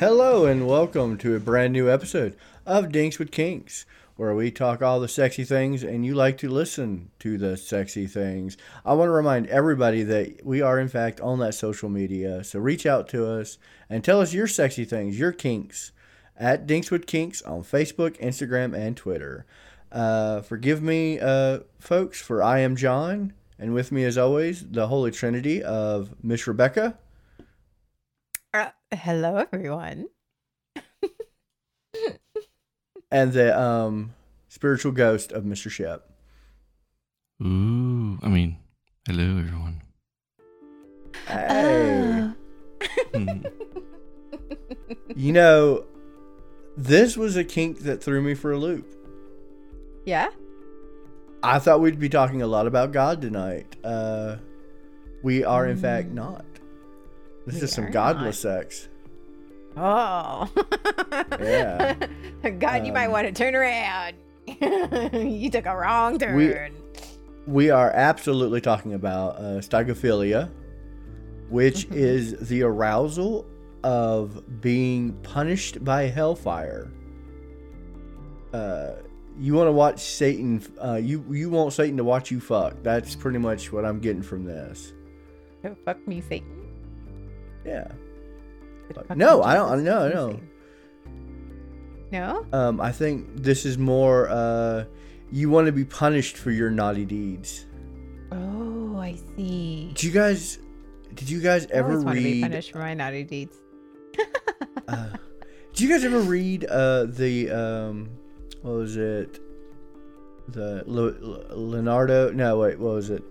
Hello and welcome to a brand new episode of Dinks with Kinks, where we talk all the sexy things and you like to listen to the sexy things. I want to remind everybody that we are, in fact, on that social media. So reach out to us and tell us your sexy things, your kinks, at Dinks with Kinks on Facebook, Instagram, and Twitter. Uh, forgive me, uh, folks, for I am John, and with me, as always, the Holy Trinity of Miss Rebecca. Hello, everyone. and the um spiritual ghost of Mr. Shep. Ooh, I mean, hello everyone. Hey. Hmm. you know, this was a kink that threw me for a loop. yeah. I thought we'd be talking a lot about God tonight. Uh we are in fact Mm. not. This We is some godless sex. Oh. Yeah. God, you might Um, want to turn around. you took a wrong turn. We- We are absolutely talking about uh, stygophilia, which Mhm. is the arousal of being punished by hellfire. Uh, you want to watch Satan? Uh, you you want Satan to watch you fuck? That's pretty much what I'm getting from this. Oh, fuck me, Satan. Yeah. But Fuck- fuck no, I don't- no, no. No? Um, I think this is more. Uh, you want to be punished for your naughty deeds. Oh, I see. Did you guys? Did you guys ever always want to be read? punished for my naughty deeds. Uh, did you guys ever read uh, the um, what was it? The Le- Le- Leonardo? No, wait, what was it?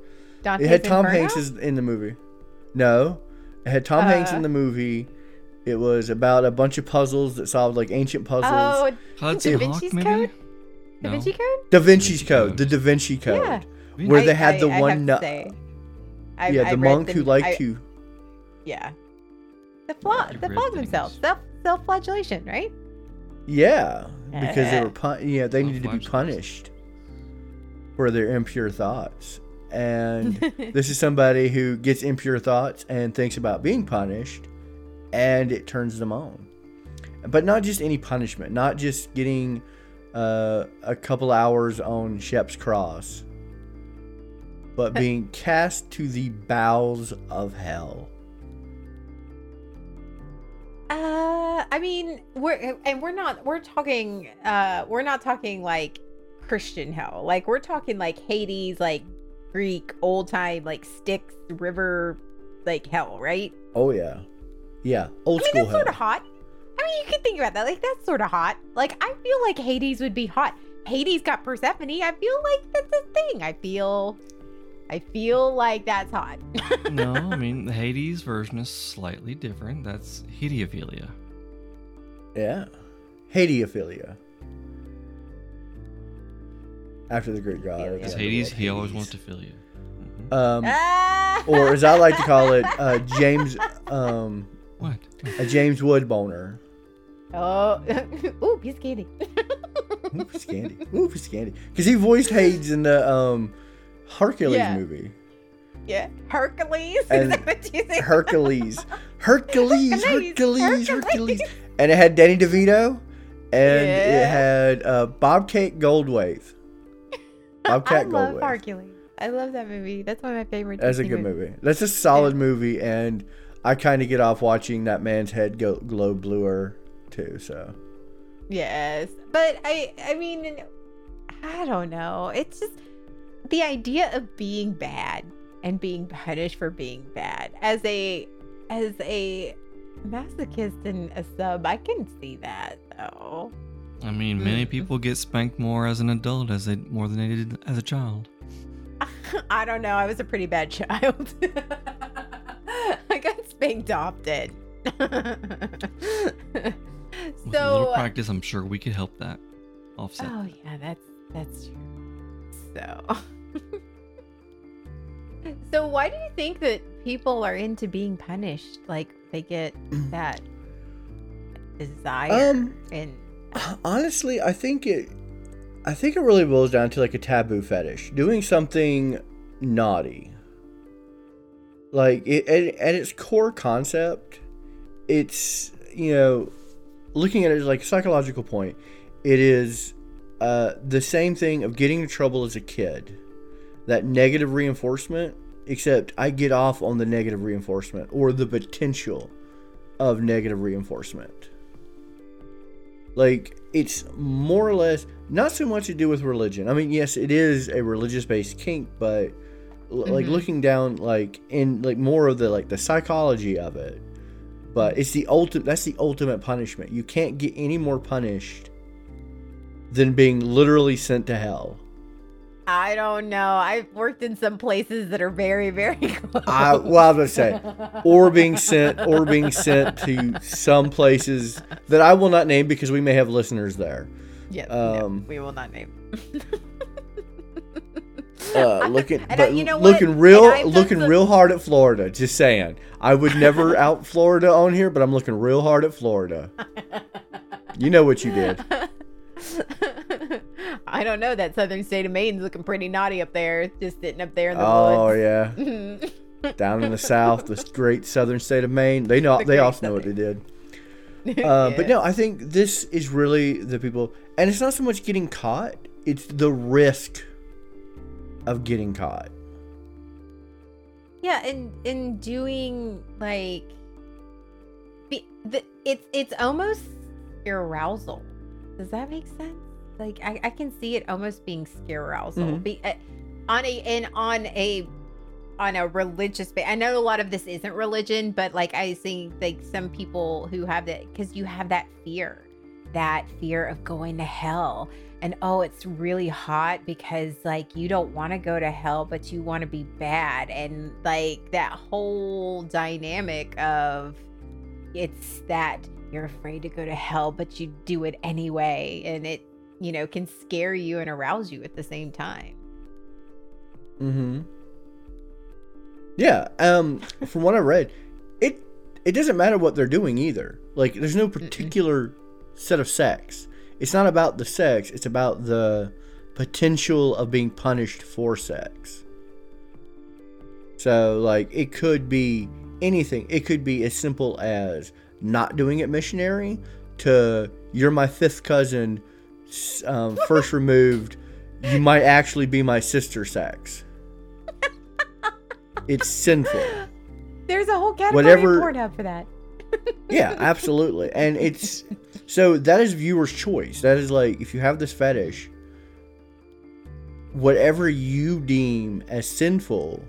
Dante's it had Tom Inferno? Hanks in the movie. No, it had Tom Hanks Uh. in the movie. It was about a bunch of puzzles that solved like ancient puzzles. Oh, Hudson Da Hawk, Vinci's maybe? Code? No. Da Vinci Code? Da Vinci's Code, the Code. Da Vinci Code, Yeah. where I- they had I- the I one have to say, I- yeah, I the read monk who liked I- to. Yeah. The flog, I've the read flog things. themselves. Self self flagellation, right? Yeah, because they were pun- yeah they needed to be punished for their impure thoughts, and this is somebody who gets impure thoughts and thinks about being punished, and it turns them on. But not just any punishment, not just getting uh, a couple hours on Shep's cross, but being cast to the bowels of hell. Uh, I mean, we're and we're not we're talking uh we're not talking like Christian hell. Like we're talking like Hades, like Greek old time like Styx river like hell, right? Oh yeah, yeah, old I mean, school that's hell. sort of hot. I mean, you could think about that. Like that's sort of hot. Like I feel like Hades would be hot. Hades got Persephone. I feel like that's a thing. I feel I feel like that's hot. no, I mean the Hades version is slightly different. That's hediophilia. Yeah. Hadiophilia. After the Greek god. Ophelia. the end Hades, he world, always wants to fill you. Mhm. Um, Ah! or as I like to call it, uh, James, um, What? a James Wood boner. Oh, ooh, piece of candy. Ooh, Scandy. Ooh, Scandy. Because he voiced Hades in the um, Hercules Yeah. movie. yeah, Hercules. And Is that what you say? Hercules. Hercules. Hercules, Hercules. Hercules. Hercules. And it had Danny DeVito. And it had uh, Bobcat Goldthwait. Bobcat I love Goldthwait. Hercules. I love that movie. That's one of my favorite. That's a good movies. movie. That's a solid movie, and I kind of get off watching that man's head go glow bluer too. So Yes, but I, I mean, I don't know. It's just the idea of being bad and being punished for being bad as a, as a masochist and a sub. I can see that though. I mean, many Mm. people get spanked more as an adult as they more than they did as a child. I don't know. I was a pretty bad child. I got spanked often. With a so, little practice, I'm sure we could help that offset. oh yeah, that's that's true. So, so why do you think that people are into being punished? Like they get that desire Um, and honestly, I think it, I think it really boils down to like a taboo fetish, doing something naughty. Like it, at, at its core concept, it's you know looking at it as like a psychological point, it is uh, the same thing of getting in trouble as a kid. That negative reinforcement, except I get off on the negative reinforcement or the potential of negative reinforcement. Like it's more or less not so much to do with religion. I mean, yes, it is a religious based kink, but l- like Mhm. looking down like in like more of the like the psychology of it. But it's the ultimate that's the ultimate punishment. You can't get any more punished than being literally sent to hell. I don't know. I've worked in some places that are very, very close. I well, I was gonna say, or being sent, or being sent to some places that I will not name because we may have listeners there. No, um, we will not name. Uh, looking, I- but you know looking real, And I've done looking some- real hard at Florida. Just saying, I would never out Florida on here, but I'm looking real hard at Florida. You know what you did? I don't know. That southern state of Maine's looking pretty naughty up there, just sitting up there in the Oh woods. Oh yeah, down in the south, this great southern state of Maine. They know, The they also know what they did. Uh, But no, I think this is really the people, and it's not so much getting caught; it's the risk of getting caught. Yeah, and in doing like, be, the, it's it's almost arousal. Does that make sense? Like I, I can see it almost being scare arousal. Mhm. Be, uh, on a and on a on a religious ba I know a lot of this isn't religion, but like I think like some people who have that because you have that fear, that fear of going to hell. And oh, it's really hot because like you don't want to go to hell, but you want to be bad. And like that whole dynamic of it's that you're afraid to go to hell, but you do it anyway. And it, you know, can scare you and arouse you at the same time. Mm-hmm. Yeah. Um. From what I read, it it doesn't matter what they're doing either. Like, there's no particular set of sex. It's not about the sex. It's about the potential of being punished for sex. So, like, it could be anything. It could be as simple as not doing it missionary to you're my fifth cousin, um, first removed. You might actually be my sister sex. It's sinful. There's a whole category Whatever- of Pornhub for that. Yeah, absolutely. And it's so that is viewer's choice. That is like if you have this fetish, whatever you deem as sinful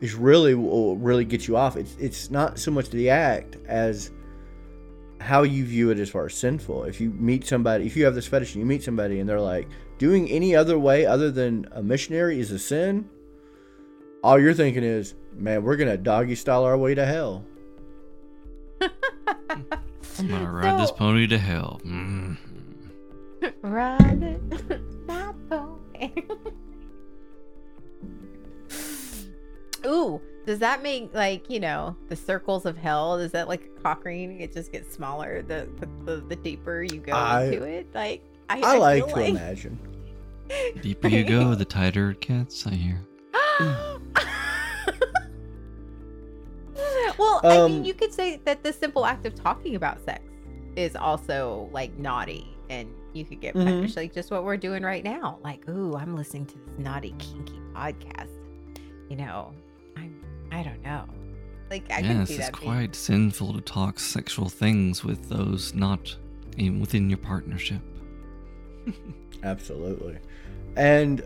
is really what will really get you off. It's it's not so much the act as how you view it as far as sinful. If you meet somebody, if you have this fetish and you meet somebody and they're like, doing any other way other than a missionary is a sin, all you're thinking is, man, we're gonna doggy style our way to hell. I'm gonna ride this pony to hell. Mm. Ride it, my pony. Ooh, does that make like you know the circles of hell? Is that like a cock ring? It just gets smaller the the, the, the deeper you go I- into it. Like I, I, like feel to imagine. The deeper you go, the tighter it gets. I hear. well, I mean, Um, you could say that the simple act of talking about sex is also like naughty, and you could get Mhm. punished, like just what we're doing right now. Like, ooh, I'm listening to this naughty, kinky podcast. You know, I'm, I don't know. Like, I can yes, it's that being- quite sinful to talk sexual things with those not in, within your partnership. Absolutely. And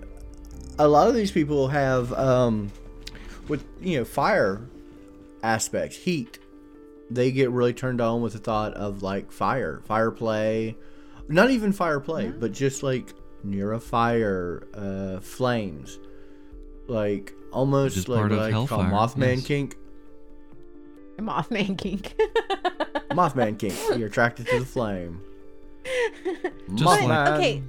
a lot of these people have um with you know fire aspects, heat. They get really turned on with the thought of like fire, fire play. Not even fire play, Yeah. but just like near a fire, uh flames. Like almost is like part of I Hellfire, Mothman yes. kink. Mothman kink. Mothman kink. You're attracted to the flame. Just But, like- okay.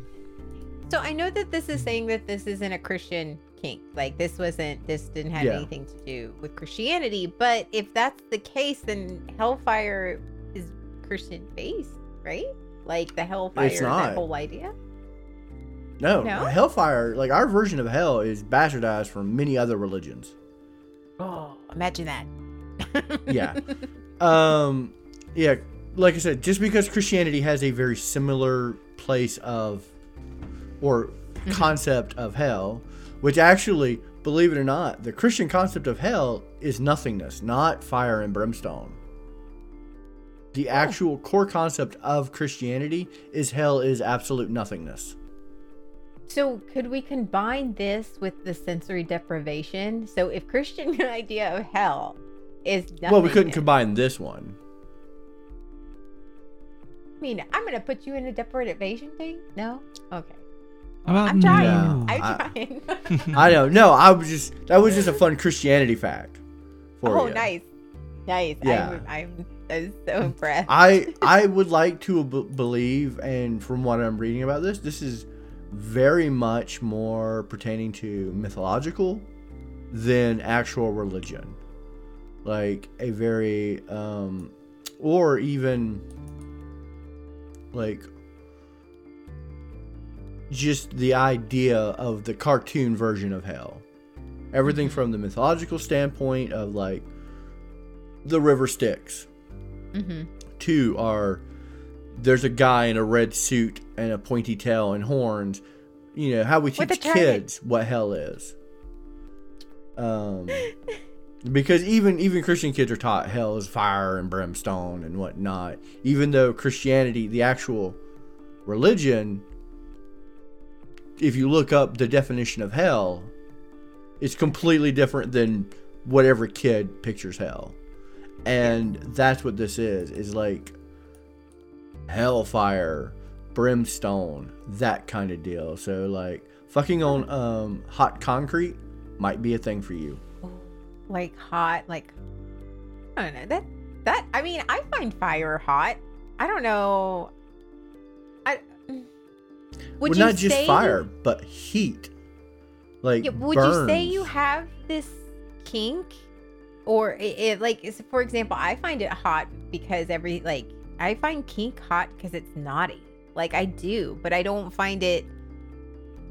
So I know that this is saying that this isn't a Christian kink. Like this wasn't this didn't have Yeah. anything to do with Christianity. But if that's the case, then hellfire is Christian based, right? Like the hellfire, It's that whole idea. No, No? hellfire. Like our version of hell is bastardized from many other religions. Oh, imagine that. Yeah. Um, yeah, like I said, just because Christianity has a very similar place of or mm-hmm. concept of hell, which actually, believe it or not, the Christian concept of hell is nothingness, not fire and brimstone. The oh. actual core concept of Christianity is hell is absolute nothingness. So could we combine this with the sensory deprivation? So if Christian idea of hell is Well, we couldn't combine this one. I mean, I'm gonna put you in a deprivation thing. No, okay. How about I'm trying. No. I'm I- trying. I know. No, I was just that was just a fun Christianity fact. For oh, you. nice, nice. Yeah. I'm, I'm, I'm so impressed. I I would like to b- believe, and from what I'm reading about this, this is very much more pertaining to mythological than actual religion, like a very um, or even like just the idea of the cartoon version of hell. Everything from the mythological standpoint of like the river Styx mm-hmm. two are there's a guy in a red suit and a pointy tail and horns. You know how we teach kids what hell is. Um, because even even Christian kids are taught hell is fire and brimstone and whatnot. Even though Christianity, the actual religion, if you look up the definition of hell, it's completely different than whatever kid pictures hell and that's what this is is like hellfire brimstone that kind of deal so like fucking on um hot concrete might be a thing for you like hot, like I don't know that that. I mean, I find fire hot. I don't know. Would well not just fire but heat like Yeah, would you say you have this kink, or it, it like is- for example, I find it hot because every like I find kink hot because it's naughty. Like I do, but I don't find it.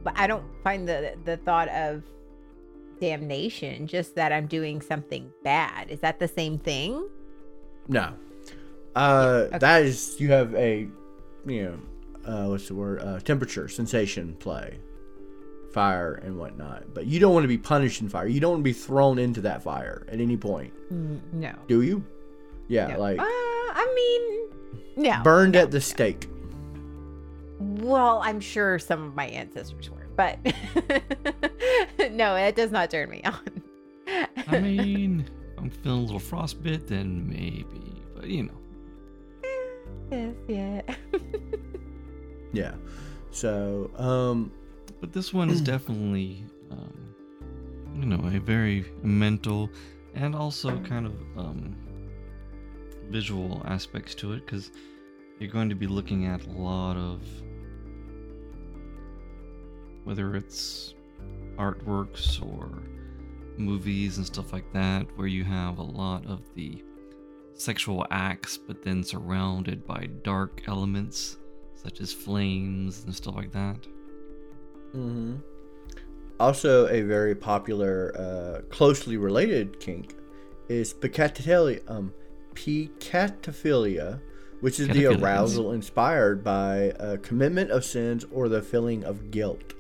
But I don't find the the thought of damnation. Just that I'm doing something bad. Is that the same thing? no uh okay. that is you have a you know uh what's the word uh temperature sensation play fire and whatnot but you don't want to be punished in fire you don't want to be thrown into that fire at any point Mm, no. do you yeah no. like uh, I mean, no. burned no, at the no. stake Well, I'm sure some of my ancestors were, but no, it does not turn me on. I mean, I'm feeling a little frostbit, then maybe. But you know, yes, yeah. Yeah. So, um, but this one is definitely, um, you know, a very mental and also kind of um, visual aspects to it because you're going to be looking at a lot of whether it's artworks or movies and stuff like that, where you have a lot of the sexual acts, but then surrounded by dark elements such as flames and stuff like that. hmm also a very popular, uh, closely related kink is peccatophilia, um, peccatophilia, which is the arousal inspired by a commitment of sins or the feeling of guilt.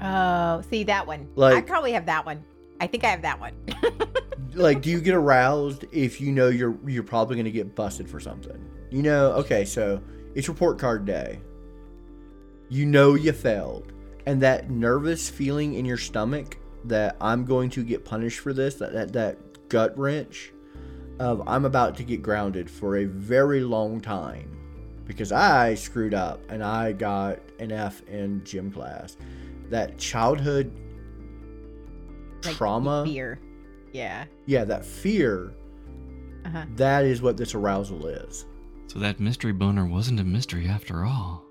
Oh, see that one. Like, I probably have that one. I think I have that one. like do you get aroused if you know you're you're probably going to get busted for something you know okay so it's report card day you know you failed and that nervous feeling in your stomach that i'm going to get punished for this that that, that gut wrench of i'm about to get grounded for a very long time because i screwed up and i got an f in gym class that childhood Like, trauma Fear. Yeah. yeah that fear Uh-huh. that is what this arousal is So that mystery boner wasn't a mystery after all.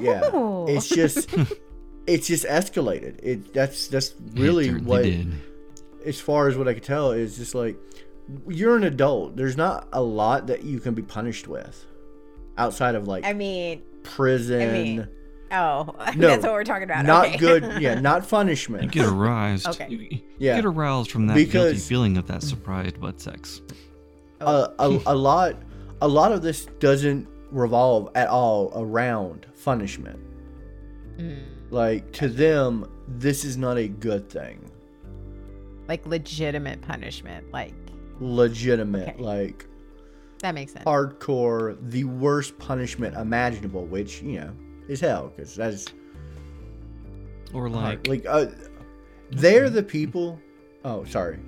yeah Oh. it's just it's just escalated it that's that's really certainly what did. as far as what i could tell is just like you're an adult there's not a lot that you can be punished with outside of like I mean, prison mean, oh, No, that's what we're talking about. not okay. good yeah not You punishment get aroused. Okay. You, you Yeah. get aroused from that guilty feeling of that surprised butt sex. Oh. a, a, a lot a lot of this doesn't revolve at all around punishment. Mm. Like to them, this is not a good thing. Like legitimate punishment. Like Legitimate, Okay. like that makes sense. hardcore, the worst punishment imaginable, which you know is hell because that's Or like like, like uh, they're the people. Oh, sorry.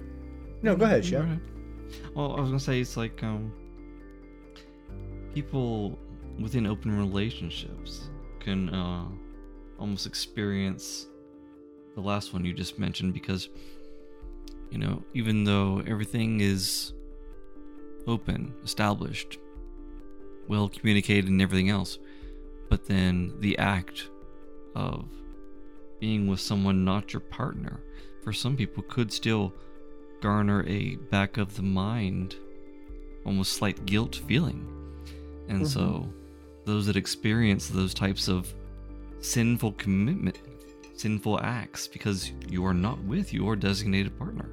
No, go ahead, Shep. Right. Well, I was gonna say it's like um, people within open relationships can uh, almost experience the last one you just mentioned because you know even though everything is open, established, well communicated, and everything else, but then the act of being with someone not your partner for some people could still garner a back of the mind almost slight guilt feeling and so those that experience those types of sinful commitment sinful acts because you are not with your designated partner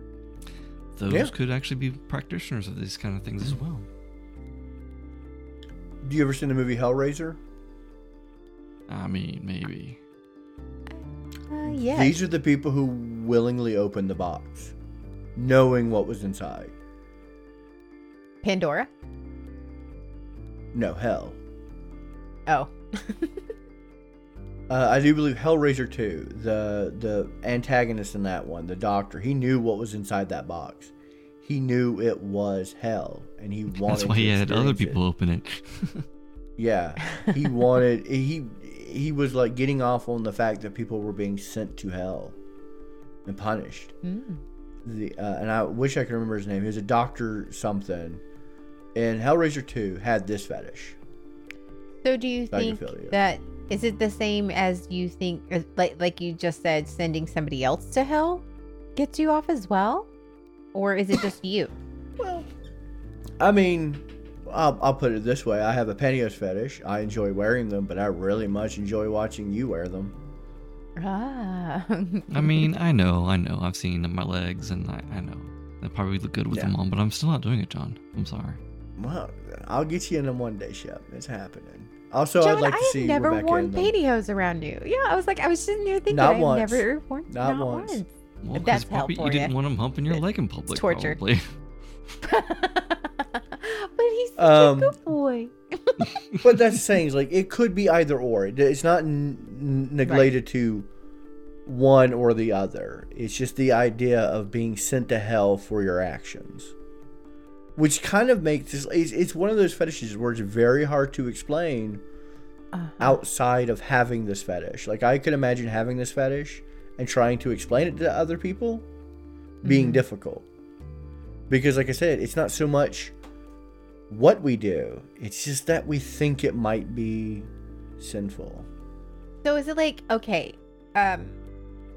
those Yeah. could actually be practitioners of these kind of things as well Do you ever seen the movie Hellraiser? i mean maybe Uh, yes. These are the people who willingly opened the box, knowing what was inside. Pandora. No, hell. Oh. Uh, I do believe Hellraiser 2, the the antagonist in that one, the doctor, he knew what was inside that box. He knew it was hell, and he wanted. that's why to he had other experience it. people open it Yeah, he wanted. He he was like getting off on the fact that people were being sent to hell and punished. Mm. The uh, and I wish I could remember his name. He was a doctor something, and Hellraiser 2 had this fetish. So do you think that is it the same as you think like like you just said sending somebody else to hell gets you off as well? Or is it just you? Well, I mean, I'll, I'll put it this way: I have a pantyhose fetish. I enjoy wearing them, but I really much enjoy watching you wear them. Ah. I mean, I know, I know. I've seen them my legs, and I, I know they probably look good with Yeah. them on, but I'm still not doing it, John. I'm sorry. Well, I'll get you in them one day, Shep. It's happening. Also, John, I'd like to I see have never Rebecca worn in pantyhose around you. Yeah, I was like, I was sitting there thinking, Not I've once. never worn Not once. Well, that's probably hell you for didn't ya. want them humping your It- leg in public. torture. Probably. but he's such Um, a good boy. but that's the thing. Like it could be either or. It's not n- n- neglected to one or the other. It's just the idea of being sent to hell for your actions, which kind of makes this. It's, it's one of those fetishes where it's very hard to explain Uh-huh. outside of having this fetish. Like I could imagine having this fetish and trying to explain it to other people being Mhm. difficult. Because like I said, it's not so much what we do, it's just that we think it might be sinful. So is it like okay, um,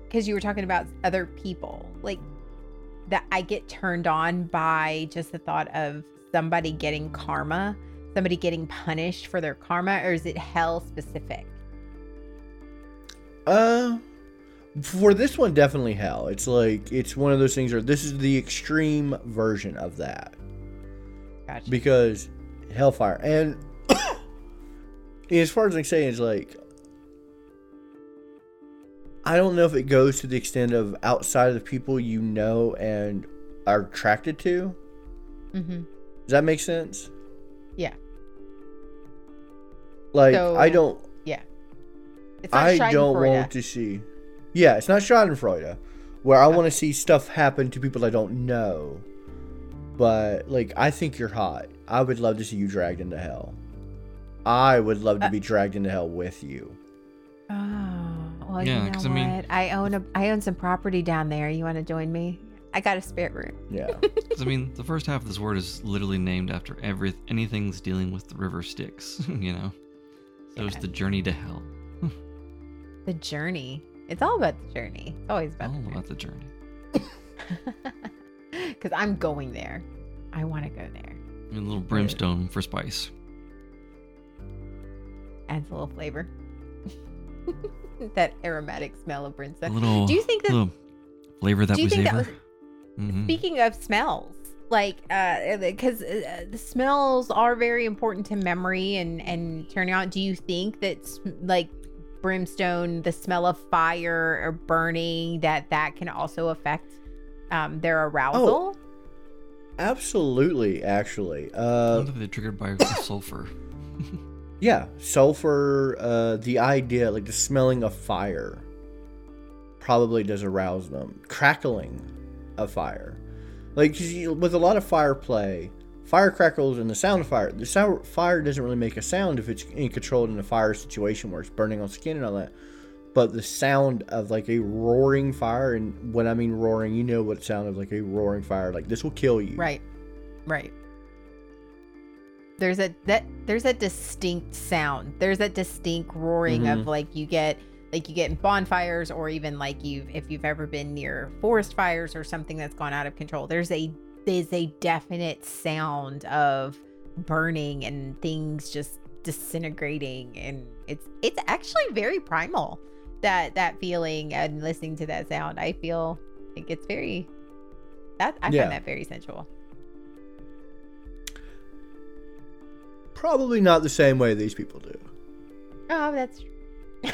because you were talking about other people, like that I get turned on by just the thought of somebody getting karma, somebody getting punished for their karma, or is it hell specific? Uh for this one definitely hell. It's like it's one of those things where this is the extreme version of that. Gotcha. because hellfire and as far as i say it's like i don't know if it goes to the extent of outside of the people you know and are attracted to. Mm-hmm. does that make sense? Yeah. like So- i don't not i don't want to see yeah it's not schadenfreude where i Okay. want to see stuff happen to people i don't know. But like i think you're hot. I would love to see you dragged into hell. I would love to Uh, be dragged into hell with you. Oh, well, Yeah, you know 'cause, what? I mean- I own a I own some property down there. You want to join me? I got a spare room. yeah 'Cause, I mean, the first half of this word is literally named after every anything's dealing with the river Styx. You know, so it's the journey to hell. The journey. It's all about the journey. It's always about All the about the journey. Because I'm going there. I want to go there. And a little brimstone for spice. Adds a little flavor. that aromatic smell of A brimstone. little. Do you think that? flavor that do you we think that savor? was Mhm. speaking of smells? like uh because uh, the smells are very important to memory and and turning out do you think that like brimstone the smell of fire or burning that that can also affect um their arousal oh, Absolutely, actually. I Uh, wonder if they're triggered by sulfur. yeah, sulfur. Uh, the idea, like the smelling of fire, probably does arouse them. Crackling of fire, like you, with a lot of fire play, fire crackles and the sound of fire. The sound fire doesn't really make a sound if it's in controlled in a fire situation where it's burning on skin and all that. But the sound of like a roaring fire, and when I mean roaring, you know what sound of like a roaring fire. Like this will kill you. right right there's a that there's a distinct sound there's a distinct roaring Mhm. of like you get like you get in bonfires or even like you if you've ever been near forest fires or something that's gone out of control there's a there's a definite sound of burning and things just disintegrating and it's it's actually very primal that that feeling and listening to that sound i feel like it's very that i Yeah. find that very sensual Probably not the same way these people do. oh that's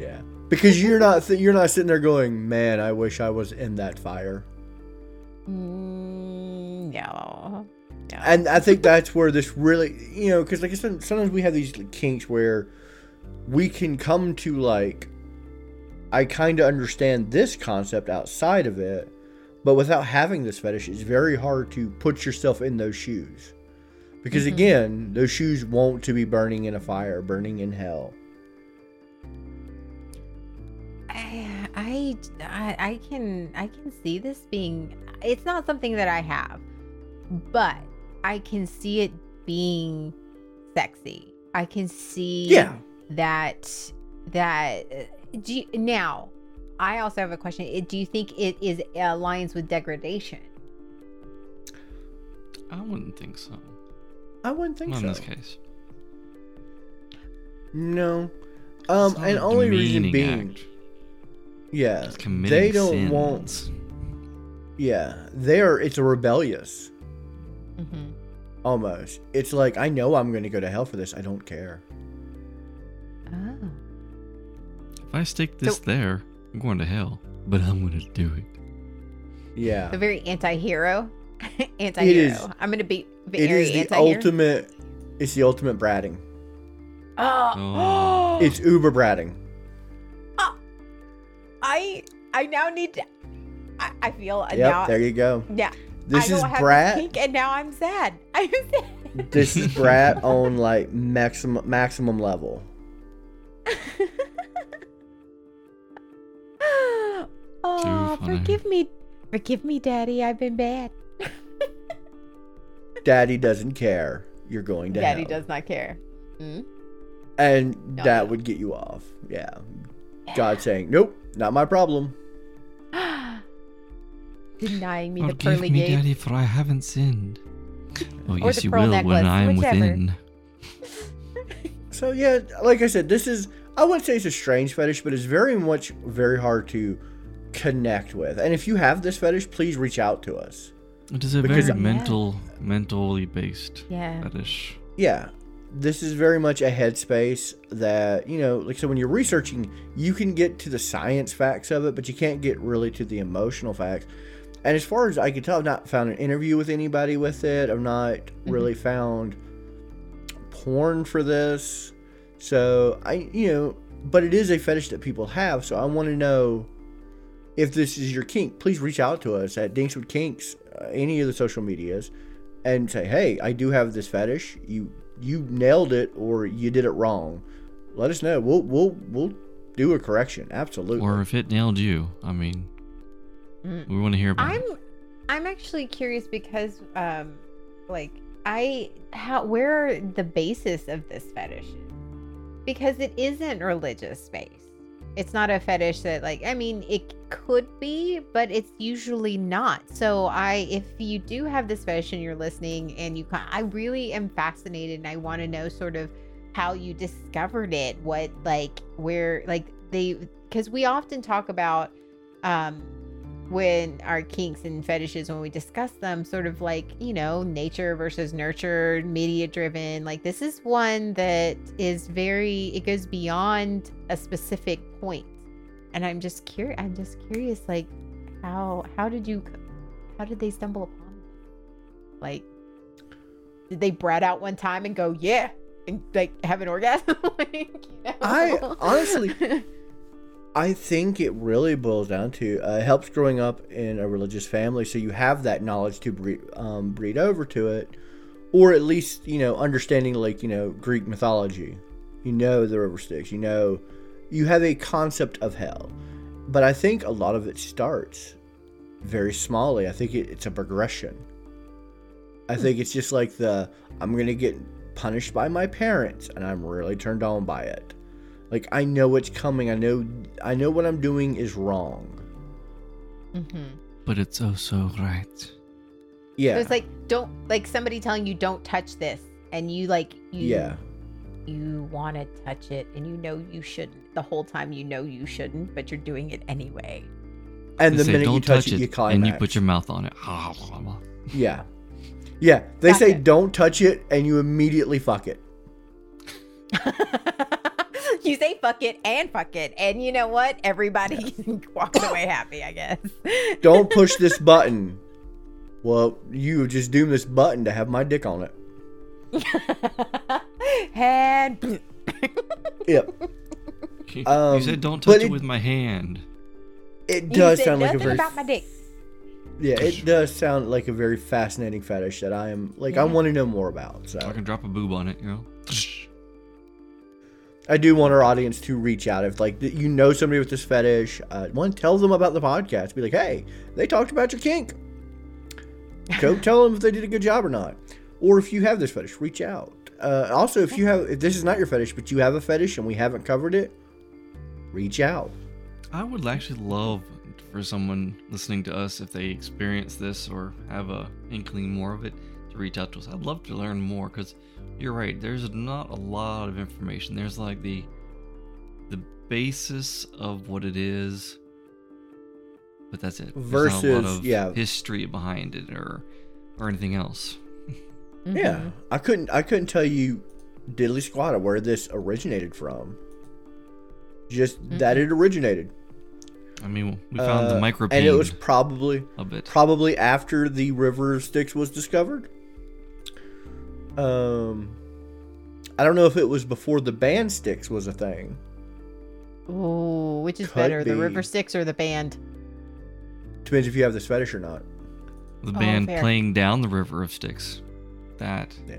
Yeah, because you're not th- you're not sitting there going, "Man, I wish I was in that fire." Mm, no. No. And I think that's where this really, you know, because like I said, sometimes we have these kinks where we can come to like, I kind of understand this concept outside of it, but without having this fetish, it's very hard to put yourself in those shoes. Because Mhm. again, those shoes want to be burning in a fire, burning in hell. I, I I I can I can see this being it's not something that I have, but I can see it being sexy. I can see Yeah. that that uh, do you, now I also have a question. Do you think it is aligns with degradation? I wouldn't think so. I wouldn't think Not so. in this case. No. Um, It's not and a only reason demeaning being, act. yeah, It's committing they don't want. sins. Yeah, they are. It's a rebellious Mm-hmm. almost. It's like I know I'm going to go to hell for this. I don't care. Oh. If I stick this So- there, I'm going to hell. But I'm going to do it. Yeah, The very anti-hero. anti-hero. is- I'm gonna be it very is the anti-hero. ultimate. It's the ultimate bratting. Uh, oh, Oh. It's uber bratting. Uh, I I now need to. I, I feel Yep, now. there you go. Yeah. This I is don't brat. Pink, and now I'm sad. I'm sad. This is brat on like maximum maximum level. oh, forgive me, forgive me, Daddy. I've been bad. Daddy doesn't care. You're going to Daddy hell. does not care. Mm? and No, that no. would get you off. Yeah. God saying, "Nope, not my problem." Denying me the Forgive pearly me, gates. Daddy, for I haven't sinned. Oh, Or yes, the you pearl will necklace, when I am whichever. within. So yeah, like I said, this is I wouldn't say it's a strange fetish, but it's very much very hard to connect with. And if you have this fetish, please reach out to us. It is a Because- very Yeah. mental, mentally based Yeah. fetish. Yeah. This is very much a headspace that, you know, like so when you're researching, you can get to the science facts of it, but you can't get really to the emotional facts. And as far as I can tell, I've not found an interview with anybody with it. I've not mm-hmm. really found porn for this. So I, you know, but it is a fetish that people have. So I want to know if this is your kink. Please reach out to us at Dinks with Kinks, any of the social medias, and say, hey, I do have this fetish. You you nailed it or you did it wrong. Let us know. We'll we'll we'll do a correction. Absolutely. Or if it nailed you, I mean, Mm. we want to hear about I'm it. I'm actually curious because um like I how where are the basis of this fetish is? Because it isn't religious space. It's not a fetish that like I mean it could be, but it's usually not. So I if you do have this fetish and you're listening and you ca- I really am fascinated and I want to know sort of how you discovered it, what like where like they because we often talk about um when our kinks and fetishes when we discuss them sort of like you know nature versus nurture media driven like this is one that is very it goes beyond a specific point. and i'm just curious i'm just curious like how how did you how did they stumble upon this like did they brat out one time and go yeah and like have an orgasm like, you know? I honestly- I think it really boils down to uh, it helps growing up in a religious family, so you have that knowledge to breed, um, breed over to it, or at least you know understanding like you know Greek mythology. You know the river Styx. You know you have a concept of hell, but I think a lot of it starts very smallly. I think it, it's a progression. I think it's just like the I'm gonna get punished by my parents, and I'm really turned on by it. Like I know what's coming. I know I know what I'm doing is wrong. Mhm. But it's also right. Yeah. So it's like don't like somebody telling you don't touch this, and you like you yeah. you want to touch it, and you know you shouldn't. The whole time you know you shouldn't, but you're doing it anyway. And They the say, minute you "Don't touch, it, you and you put your mouth on it. Yeah. Yeah. They say Gotcha. don't touch it and you immediately fuck it. you say fuck it and fuck it, and you know what? Everybody walks away happy, I guess. Don't push this button. Well, you just doom this button to have my dick on it. hand. Yep. you Um, said don't touch it, it- with my hand. It does said sound like a very about my dick. Yeah, it does sound like a very fascinating fetish that I am like I want to know more about. So I can drop a boob on it, you know. I do want our audience to reach out if like you know somebody with this fetish. Uh, one, tell them about the podcast. Be like, hey, they talked about your kink. Go tell them if they did a good job or not. Or if you have this fetish, reach out. Uh, also, if you have, if this is not your fetish, but you have a fetish and we haven't covered it, reach out. I would actually love for someone listening to us if they experience this or have a inkling more of it to reach out to us. I'd love to learn more because you're right. There's not a lot of information. There's like the the basis of what it is, but that's it. There's not a lot Versus, of yeah. history behind it or or anything else. Yeah, Mhm. I couldn't, I couldn't tell you diddly squatta where this originated from. Just that it originated. I mean, we found Uh, the micropene and it was probably of it. probably after the river Styx was discovered. Um, I don't know if it was before the band Styx was a thing. Ooh, which is Could better, the. River Styx or the band? Depends if you have this fetish or not. the Oh, band fair. playing down the river of Styx. That Yeah.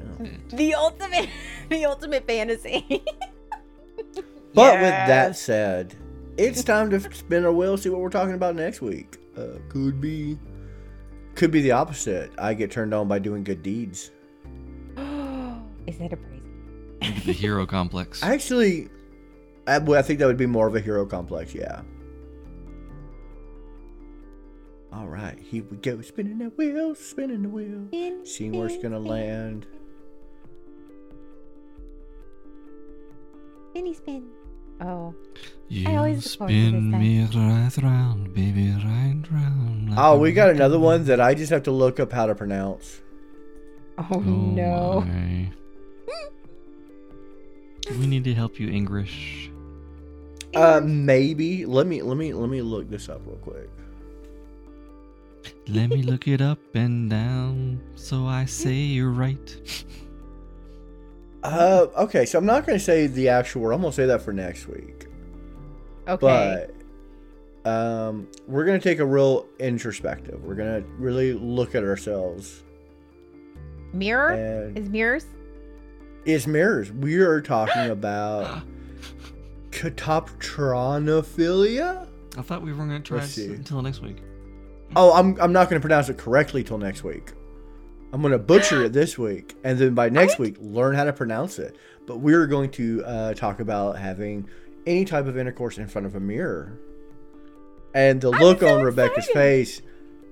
The ultimate, the ultimate fantasy. But with that said, it's time to spin our wheel. See what we're talking about next week. Uh, could be, could be the opposite. I get turned on by doing good deeds. Is that a praise? The hero complex. Actually, I, well, I think that would be more of a hero complex. Yeah. All right, here we go. Spinning that wheel, spinning the wheel. Seeing where it's gonna land. Spinny spin. Oh, You I always look forward spin me right round, baby, right round. like Oh, we got another one that I just have to look up how to pronounce. oh, Oh no. my. We need to help you, English. Uh, maybe. Let me let me let me look this up real quick. Let me look it up and down, so I say you're right. Uh, okay, so I'm not gonna say the actual word. I'm gonna say that for next week. Okay. But um, we're gonna take a real introspective. We're gonna really look at ourselves. Mirror And is mirrors. It's mirrors. We are talking about catoptronophilia. I thought we were going to try Let's see. until next week. Oh, I'm I'm not gonna pronounce it correctly till next week. I'm gonna butcher it this week, and then by next week learn how to pronounce it. But we're going to uh, talk about having any type of intercourse in front of a mirror. And the look so on Rebecca's excited. face,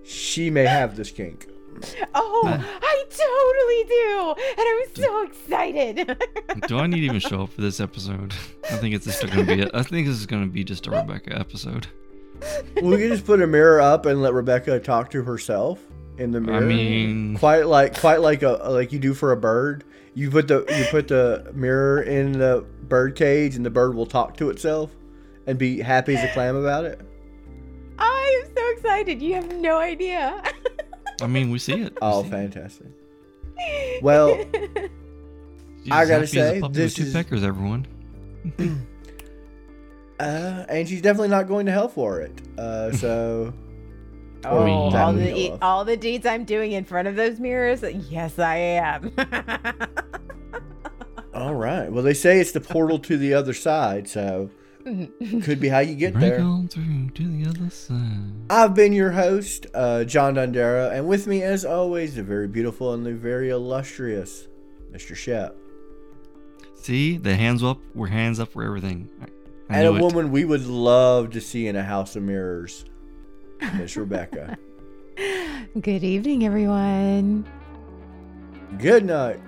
she may have this kink. Oh, Uh. I totally do, and I'm so excited. Do I need to even show up for this episode? I think it's just going to be. A, I think this is going to be just a Rebecca episode. we can just put a mirror up and let Rebecca talk to herself in the mirror. I mean, quite like quite like a like you do for a bird. You put the you put the mirror in the bird cage, and the bird will talk to itself and be happy as a clam about it. I am so excited. You have no idea. I mean, we see it. We Oh, see it. fantastic! Well, She's I gotta happy as a say, puppy this with two is- peckers, everyone. uh, and she's definitely not going to hell for it. Uh, so Oh, mean, all the know all the deeds I'm doing in front of those mirrors. Yes, I am. all right. Well, they say it's the portal to the other side, so could be how you get Break there. on through to the other side. I've been your host, uh, John Dundera, and with me, as always, the very beautiful and the very illustrious Mr. Shep. See, the hands up. We're hands up for everything. I, I and a it. woman we would love to see in a house of mirrors, Miss Rebecca. Good evening, everyone. Good night.